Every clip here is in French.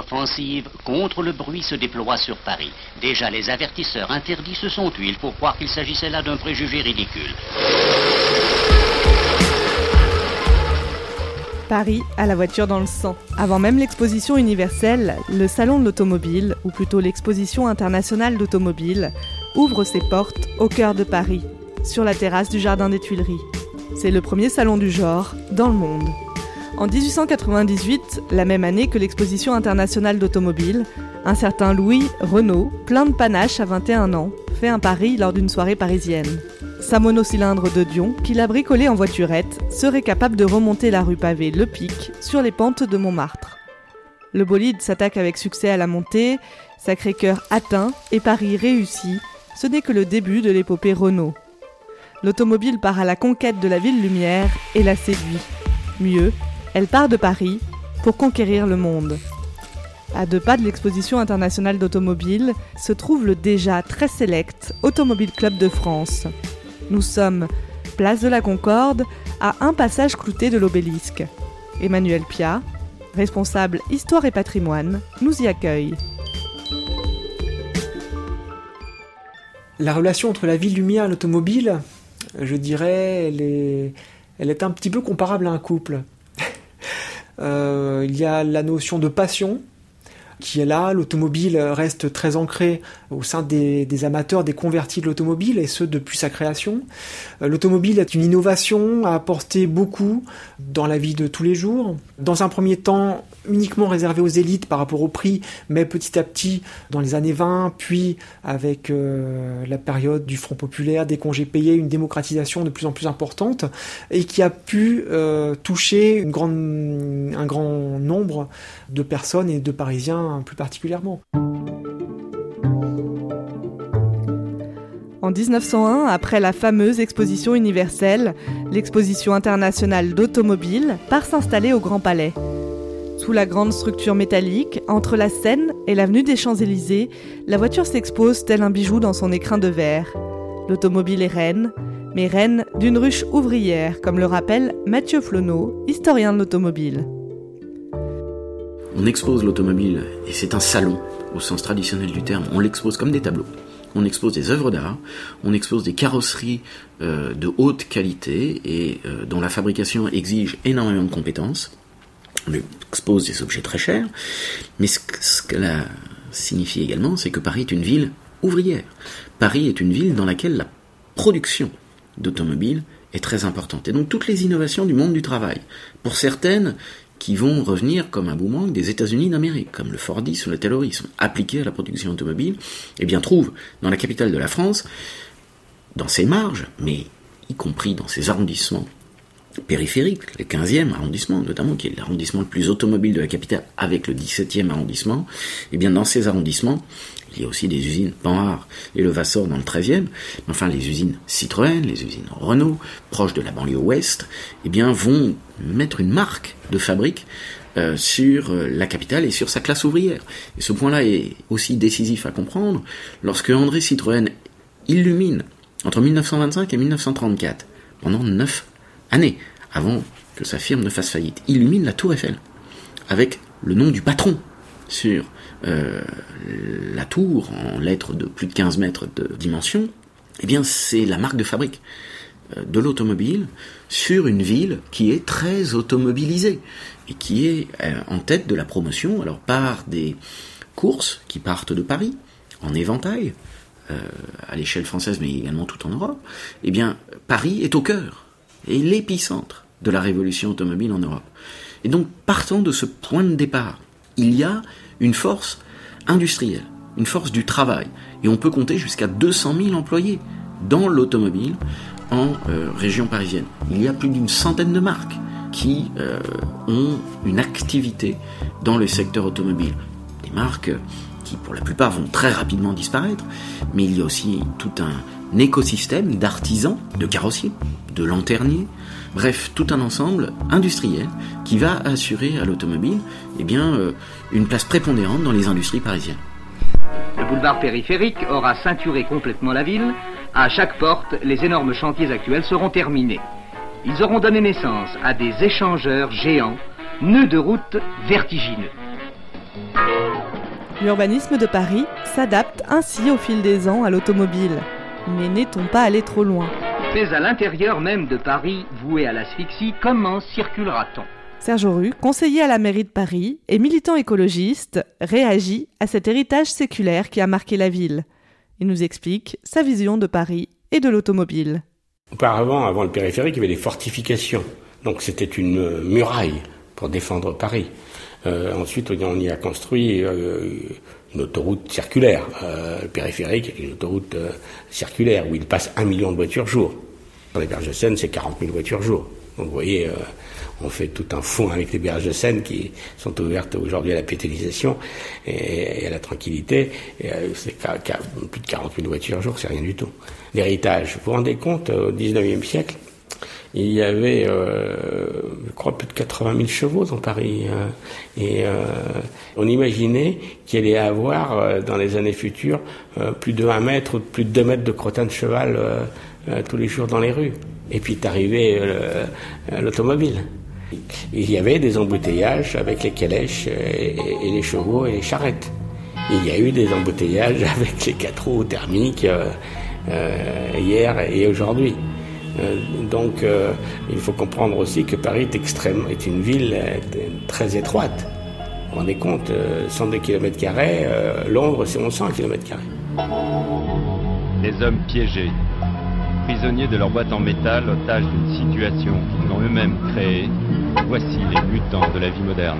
L'offensive contre le bruit se déploie sur Paris. Déjà, les avertisseurs interdits se sont tués pour croire qu'il s'agissait là d'un préjugé ridicule. Paris a la voiture dans le sang. Avant même l'exposition universelle, le Salon de l'automobile, ou plutôt l'exposition internationale d'automobile, ouvre ses portes au cœur de Paris, sur la terrasse du Jardin des Tuileries. C'est le premier salon du genre dans le monde. En 1898, la même année que l'exposition internationale d'automobile, un certain Louis Renault, plein de panache à 21 ans, fait un pari lors d'une soirée parisienne. Sa monocylindre de Dion, qu'il a bricolé en voiturette, serait capable de remonter la rue pavée Le Pic sur les pentes de Montmartre. Le bolide s'attaque avec succès à la montée, Sacré-Cœur atteint et Paris réussi. Ce n'est que le début de l'épopée Renault. L'automobile part à la conquête de la ville lumière et la séduit. Mieux, elle part de Paris pour conquérir le monde. À deux pas de l'exposition internationale d'automobile se trouve le déjà très sélect Automobile Club de France. Nous sommes place de la Concorde, à un passage clouté de l'obélisque. Emmanuel Pia, responsable Histoire et Patrimoine, nous y accueille. La relation entre la ville lumière et l'automobile, je dirais, elle est un petit peu comparable à un couple. Euh, il y a la notion de passion, qui est là. L'automobile reste très ancrée au sein des, amateurs, des convertis de l'automobile, et ce depuis sa création. Euh, l'automobile est une innovation, a apporté beaucoup dans la vie de tous les jours. Dans un premier temps, uniquement réservé aux élites par rapport au prix, mais petit à petit, dans les années 20, puis avec euh, la période du Front populaire, des congés payés, une démocratisation de plus en plus importante, et qui a pu euh, toucher un grand nombre de personnes et de Parisiens plus particulièrement. En 1901, après la fameuse exposition universelle, l'exposition internationale d'automobiles part s'installer au Grand Palais. Sous la grande structure métallique, entre la Seine et l'avenue des Champs-Élysées, la voiture s'expose tel un bijou dans son écrin de verre. L'automobile est reine, mais reine d'une ruche ouvrière, comme le rappelle Mathieu Flonneau, historien de l'automobile. On expose l'automobile, et c'est un salon au sens traditionnel du terme, on l'expose comme des tableaux. On expose des œuvres d'art, on expose des carrosseries euh, de haute qualité et euh, dont la fabrication exige énormément de compétences on expose des objets très chers, mais ce, que cela signifie également, c'est que Paris est une ville ouvrière. Paris est une ville dans laquelle la production d'automobiles est très importante. Et donc toutes les innovations du monde du travail, pour certaines qui vont revenir comme un boomerang des États-Unis d'Amérique, comme le Fordisme ou le Taylorisme, appliqués à la production automobile, eh bien trouvent dans la capitale de la France, dans ses marges, mais y compris dans ses arrondissements périphérique, le 15e arrondissement notamment, qui est l'arrondissement le plus automobile de la capitale, avec le 17e arrondissement, et eh bien dans ces arrondissements, il y a aussi des usines Panhard et le Vassor dans le 13e, mais enfin les usines Citroën, les usines Renault, proches de la banlieue ouest, eh bien vont mettre une marque de fabrique euh, sur euh, la capitale et sur sa classe ouvrière. Et ce point-là est aussi décisif à comprendre lorsque André Citroën illumine entre 1925 et 1934, pendant neuf années avant que sa firme ne fasse faillite, illumine la tour Eiffel avec le nom du patron sur euh, la tour en lettres de plus de 15 mètres de dimension, eh bien c'est la marque de fabrique euh, de l'automobile sur une ville qui est très automobilisée et qui est euh, en tête de la promotion alors par des courses qui partent de Paris en éventail à l'échelle française mais également tout en Europe. Eh bien Paris est au cœur et l'épicentre de la révolution automobile en Europe. Et donc, partant de ce point de départ, il y a une force industrielle, une force du travail, et on peut compter jusqu'à 200 000 employés dans l'automobile en euh, région parisienne. Il y a plus d'une centaine de marques qui euh, ont une activité dans le secteur automobile. Des marques qui, pour la plupart, vont très rapidement disparaître, mais il y a aussi tout un écosystème d'artisans, de carrossiers, de lanterniers, bref, tout un ensemble industriel qui va assurer à l'automobile eh euh, une place prépondérante dans les industries parisiennes. Le boulevard périphérique aura ceinturé complètement la ville. À chaque porte, les énormes chantiers actuels seront terminés. Ils auront donné naissance à des échangeurs géants, nœuds de route vertigineux. L'urbanisme de Paris s'adapte ainsi au fil des ans à l'automobile. Mais n'est-on pas allé trop loin Mais à l'intérieur même de Paris, voué à l'asphyxie, comment circulera-t-on Serge Auru, conseiller à la mairie de Paris et militant écologiste, réagit à cet héritage séculaire qui a marqué la ville. Il nous explique sa vision de Paris et de l'automobile. Auparavant, avant le périphérique, il y avait des fortifications. Donc c'était une muraille pour défendre Paris. Euh, ensuite, on y a construit euh, une autoroute circulaire. Euh, périphérique une autoroute circulaire où il passe un million de voitures jour. Dans les berges de Seine, c'est 40 000 voitures jour. Donc vous voyez, euh, on fait tout un fond avec les berges de Seine qui sont ouvertes aujourd'hui à la pétalisation et, à la tranquillité. C'est plus de 40 000 voitures jour, c'est rien du tout. L'héritage, vous vous rendez compte, au 19e siècle, il y avait, euh, je crois, plus de 80 000 chevaux dans Paris. Hein. et euh, on imaginait qu'il allait y avoir, euh, dans les années futures, euh, plus de 1 mètre ou plus de 2 mètres de crottin de cheval tous les jours dans les rues. Et puis est arrivé l'automobile. Il y avait des embouteillages avec les calèches et, et, les chevaux et les charrettes. Il y a eu des embouteillages avec les quatre roues thermiques hier et aujourd'hui. Euh, donc euh, il faut comprendre aussi que Paris est, extrême, est une ville euh, très étroite. On est compte, 102 km, Londres c'est 1100 km. Les hommes piégés, prisonniers de leur boîte en métal, otages d'une situation qu'ils ont eux-mêmes créée, voici les mutants de la vie moderne.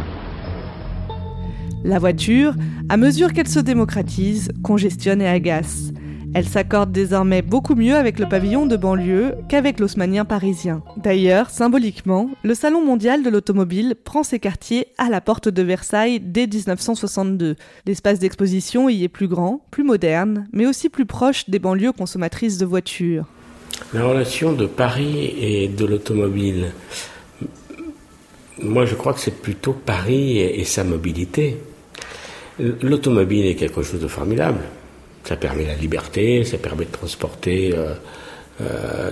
La voiture, à mesure qu'elle se démocratise, congestionne et agace. Elle s'accorde désormais beaucoup mieux avec le pavillon de banlieue qu'avec l'haussmanien parisien. D'ailleurs, symboliquement, le Salon mondial de l'automobile prend ses quartiers à la porte de Versailles dès 1962. L'espace d'exposition y est plus grand, plus moderne, mais aussi plus proche des banlieues consommatrices de voitures. La relation de Paris et de l'automobile, moi je crois que c'est plutôt Paris et, sa mobilité. L'automobile est quelque chose de formidable. Ça permet la liberté, ça permet de transporter euh, euh,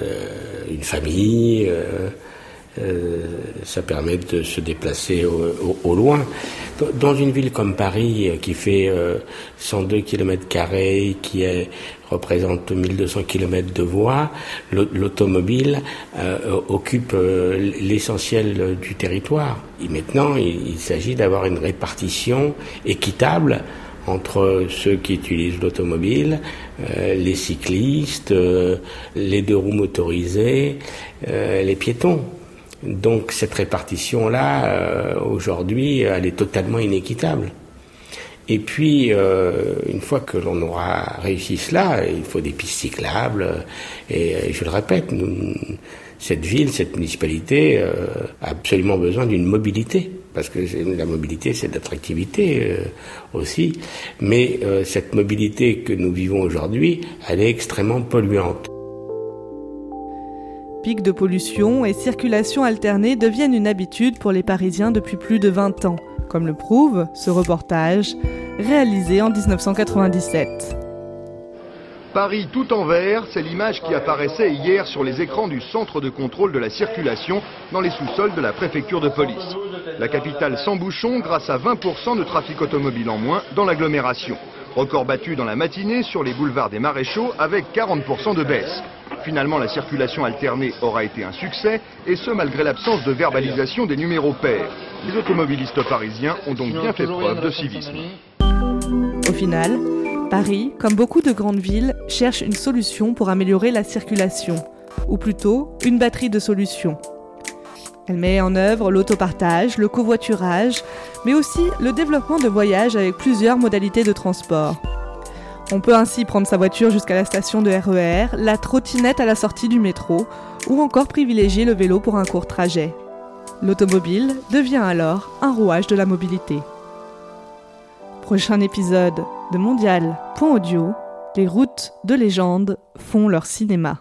une famille, euh, ça permet de se déplacer au, loin. Dans une ville comme Paris, qui fait 102 km, qui représente 1200 km de voies, l'automobile occupe l'essentiel du territoire. Et maintenant, il s'agit d'avoir une répartition équitable entre ceux qui utilisent l'automobile, euh, les cyclistes, euh, les deux roues motorisées, euh, les piétons. Donc cette répartition-là, aujourd'hui, elle est totalement inéquitable. Et puis, euh, une fois que l'on aura réussi cela, il faut des pistes cyclables. Et, et je le répète, nous, cette ville, cette municipalité euh, a absolument besoin d'une mobilité parce que la mobilité, c'est de l'attractivité euh, aussi. Mais euh, cette mobilité que nous vivons aujourd'hui, elle est extrêmement polluante. Pics de pollution et circulation alternée deviennent une habitude pour les Parisiens depuis plus de 20 ans, comme le prouve ce reportage réalisé en 1997. Paris tout en vert, c'est l'image qui apparaissait hier sur les écrans du centre de contrôle de la circulation dans les sous-sols de la préfecture de police. La capitale sans bouchon grâce à 20% de trafic automobile en moins dans l'agglomération. Record battu dans la matinée sur les boulevards des Maréchaux avec 40% de baisse. Finalement, la circulation alternée aura été un succès, et ce malgré l'absence de verbalisation des numéros pairs. Les automobilistes parisiens ont donc bien fait preuve de civisme. Au final, Paris, comme beaucoup de grandes villes, cherche une solution pour améliorer la circulation, ou plutôt une batterie de solutions. Elle met en œuvre l'autopartage, le covoiturage, mais aussi le développement de voyages avec plusieurs modalités de transport. On peut ainsi prendre sa voiture jusqu'à la station de RER, e la trottinette à la sortie du métro, ou encore privilégier le vélo pour un court trajet. L'automobile devient alors un rouage de la mobilité. Prochain épisode de Mondial.audio, les routes de légende font leur cinéma.